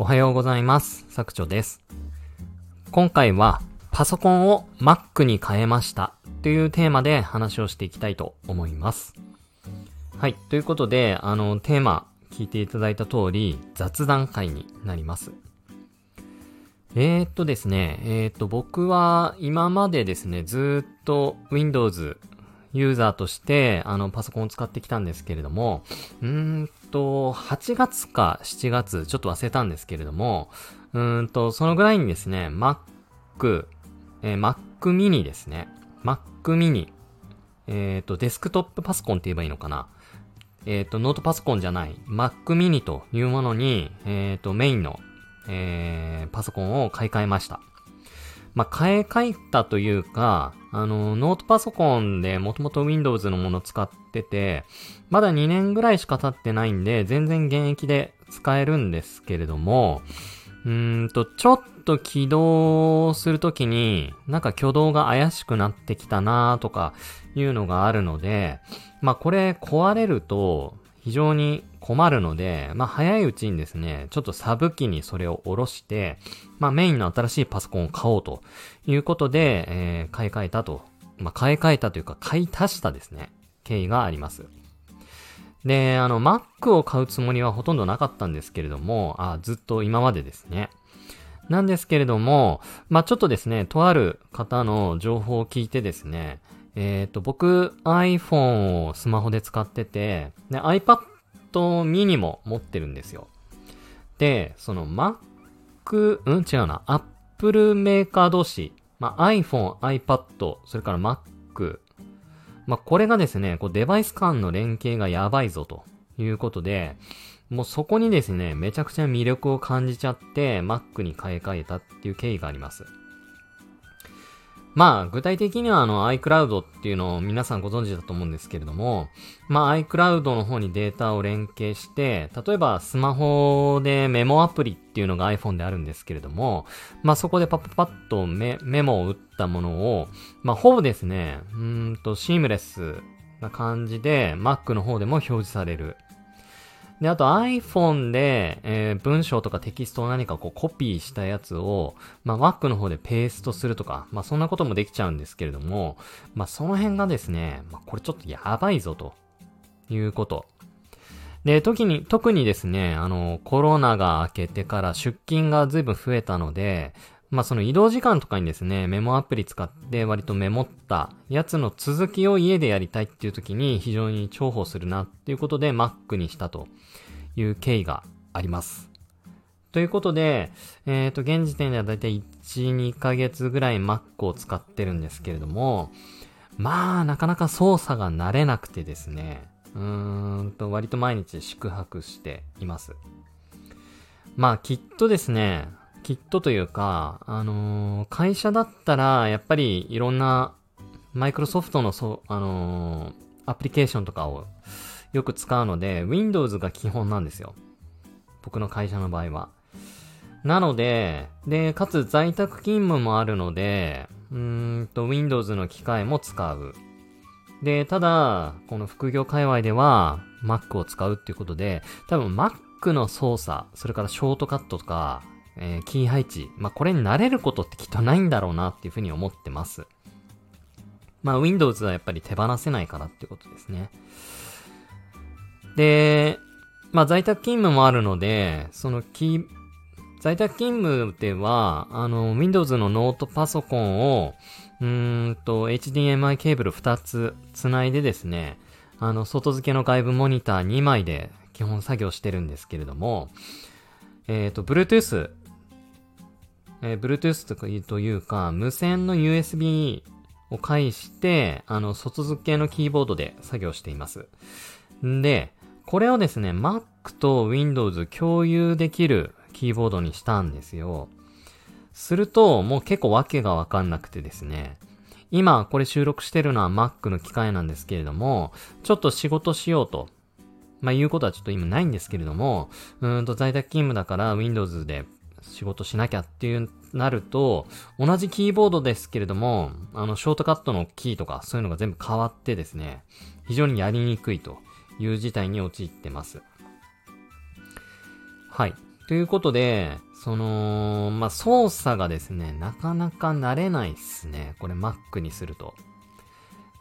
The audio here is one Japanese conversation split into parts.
おはようございます。作長です。今回はパソコンを Mac に変えましたというテーマで話をしていきたいと思います。はい。ということで、あの、テーマ聞いていただいた通り雑談会になります。えー、っとですね、えー、っと、僕は今までですね、ずっと Windows ユーザーとして、あの、パソコンを使ってきたんですけれども、うーんと、8月か7月、ちょっと忘れたんですけれども、うーんと、そのぐらいにですね、Mac、えー Mac mini ですね。Mac mini。えっ、と、デスクトップパソコンって言えばいいのかな。えっ、と、ノートパソコンじゃない、Mac mini というものに、えっ、と、メインの、えーパソコンを買い替えました。まあ、買い替えたというか、あの、ノートパソコンでもともと Windows のもの使ってて、まだ2年ぐらいしか経ってないんで、全然現役で使えるんですけれども、うーんと、ちょっと起動するときに、なんか挙動が怪しくなってきたなとかいうのがあるので、まあこれ壊れると非常に困るので、まあ早いうちにですね、ちょっとサブ機にそれを下ろして、まあメインの新しいパソコンを買おうということで、えー買い替えたと。まあ買い替えたというか買い足したですね、経緯があります。で、あの、Mac を買うつもりはほとんどなかったんですけれども、あずっと今までですね。なんですけれども、まあ、ちょっとですね、とある方の情報を聞いてですね、えっ、と、僕 iPhone をスマホで使ってて、で、iPad mini も持ってるんですよ。で、その Mac、うん？違うな、Apple メーカー同士、まあ、iPhone、iPad、それから Mac、まあ、これがですね、こうデバイス間の連携がやばいぞということで、もうそこにですね、めちゃくちゃ魅力を感じちゃって、Mac に買い替えたっていう経緯があります。まあ、具体的にはあの iCloud っていうのを皆さんご存知だと思うんですけれども、まあ iCloud の方にデータを連携して、例えばスマホでメモアプリっていうのが iPhone であるんですけれども、まあそこでパッパッパッとメメモを打ったものを、まあほぼですね、うんとシームレスな感じで Mac の方でも表示される。で、あと iPhone で、えー文章とかテキストを何かこうコピーしたやつを、まあ Mac の方でペーストするとか、まあそんなこともできちゃうんですけれども、まあその辺がですね、まあこれちょっとやばいぞということ。で、時に、特にですね、あの、コロナが明けてから出勤が随分増えたので、まあその移動時間とかにですね、メモアプリ使って割とメモったやつの続きを家でやりたいっていう時に非常に重宝するなっていうことで Mac にしたという経緯があります。ということで、えっ、と、現時点ではだいたい1、2ヶ月ぐらい Mac を使ってるんですけれども、まあ、なかなか操作が慣れなくてですね、うーんと、割と毎日宿泊しています。まあ、きっとですね、きっとというか、あのー会社だったら、やっぱりいろんな、マイクロソフトのそ、あのーアプリケーションとかをよく使うので、Windows が基本なんですよ。僕の会社の場合は。なので、で、かつ在宅勤務もあるので、うんと、Windows の機械も使う。で、ただ、この副業界隈では Mac を使うっていうことで、多分 Mac の操作、それからショートカットとか、えーキー配置、まあ、これに慣れることってきっとないんだろうなっていうふうに思ってます。まあ、Windows はやっぱり手放せないからっていうことですね。で、まあ、在宅勤務もあるので、そのキー、在宅勤務では、あの、Windows のノートパソコンを、うーんと、HDMI ケーブル2つつないでですね、あの、外付けの外部モニター2枚で基本作業してるんですけれども、えっ、と、Bluetooth、えー Bluetooth とかいうというか、無線の USB を介して、あの、外付けのキーボードで作業しています。んで、これをですね、Mac と Windows 共有できるキーボードにしたんですよ。すると、もう結構わけがわかんなくてですね、今これ収録してるのは Mac の機械なんですけれども、ちょっと仕事しようと。まあ言うことはちょっと今ないんですけれども、うんと在宅勤務だから Windows で仕事しなきゃっていうなると、同じキーボードですけれども、あの、ショートカットのキーとかそういうのが全部変わってですね、非常にやりにくいという事態に陥ってます。はい。ということで、その、まあ、操作がですね、なかなか慣れないっすね。これ Mac にすると。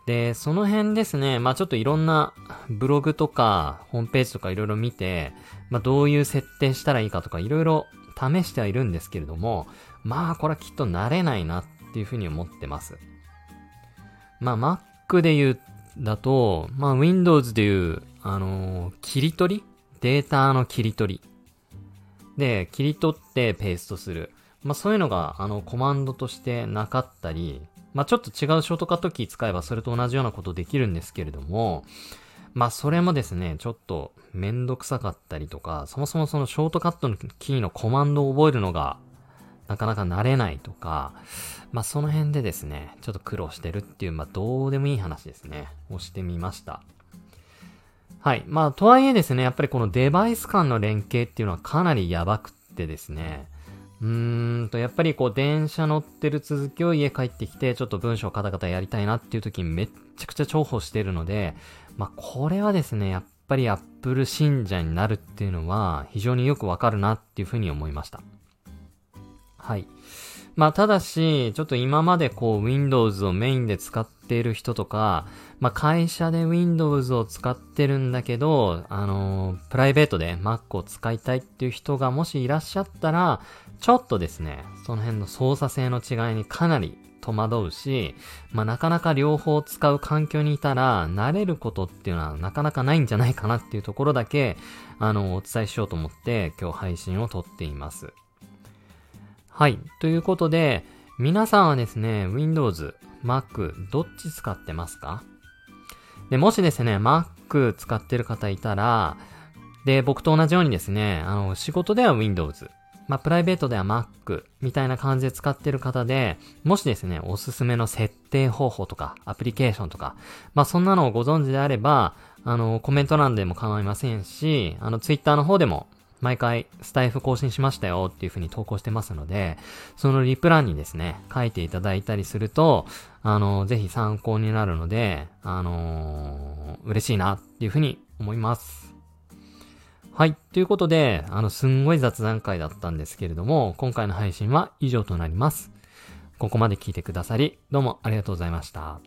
で、その辺ですね、まあ、ちょっといろんなブログとか、ホームページとかいろいろ見て、まあ、どういう設定したらいいかとかいろいろ試してはいるんですけれども、まあ、これはきっと慣れないなっていうふうに思ってます。まあ、Mac で言う、だと、まあ、Windows で言う、あのー、切り取り？データの切り取り。で、切り取ってペーストする。まあ、そういうのが、あの、コマンドとしてなかったり、まあ、ちょっと違うショートカットキー使えばそれと同じようなことできるんですけれども、まあ、それもですね、ちょっとめんどくさかったりとか、そもそもそのショートカットのキーのコマンドを覚えるのが、なかなか慣れないとか、まあ、その辺でですね、ちょっと苦労してるっていう、まあ、どうでもいい話ですね、をしてみました。はい。まあ、とはいえですね、やっぱりこのデバイス間の連携っていうのはかなりやばくってですね、うーんと、やっぱりこう、電車乗ってる続きを家帰ってきて、ちょっと文章カタカタやりたいなっていう時にめっちゃくちゃ重宝してるので、まあ、これはですね、やっぱり Apple 信者になるっていうのは、非常によくわかるなっていうふうに思いました。はい。まあ、ただし、ちょっと今までこう、Windows をメインで使っている人とか、まあ、会社で Windows を使ってるんだけど、あのー、プライベートで Mac を使いたいっていう人がもしいらっしゃったら、ちょっとですね、その辺の操作性の違いにかなり戸惑うし、まあ、なかなか両方使う環境にいたら、慣れることっていうのはなかなかないんじゃないかなっていうところだけ、あの、お伝えしようと思って今日配信を撮っています。はい。ということで、皆さんはですね、Windows、Mac、どっち使ってますか？で、もしですね、Mac 使ってる方いたら、で、僕と同じようにですね、あの、仕事では Windows、まあ、プライベートでは Mac みたいな感じで使ってる方で、もしですね、おすすめの設定方法とか、アプリケーションとか、まあ、そんなのをご存知であれば、あの、コメント欄でも構いませんし、あの、Twitter の方でも、毎回、スタイフ更新しましたよっていう風に投稿してますので、そのリプランにですね、書いていただいたりすると、あの、ぜひ参考になるので、あのー、嬉しいなっていう風に思います。はい。ということで、あの、すんごい雑談会だったんですけれども、今回の配信は以上となります。ここまで聞いてくださり、どうもありがとうございました。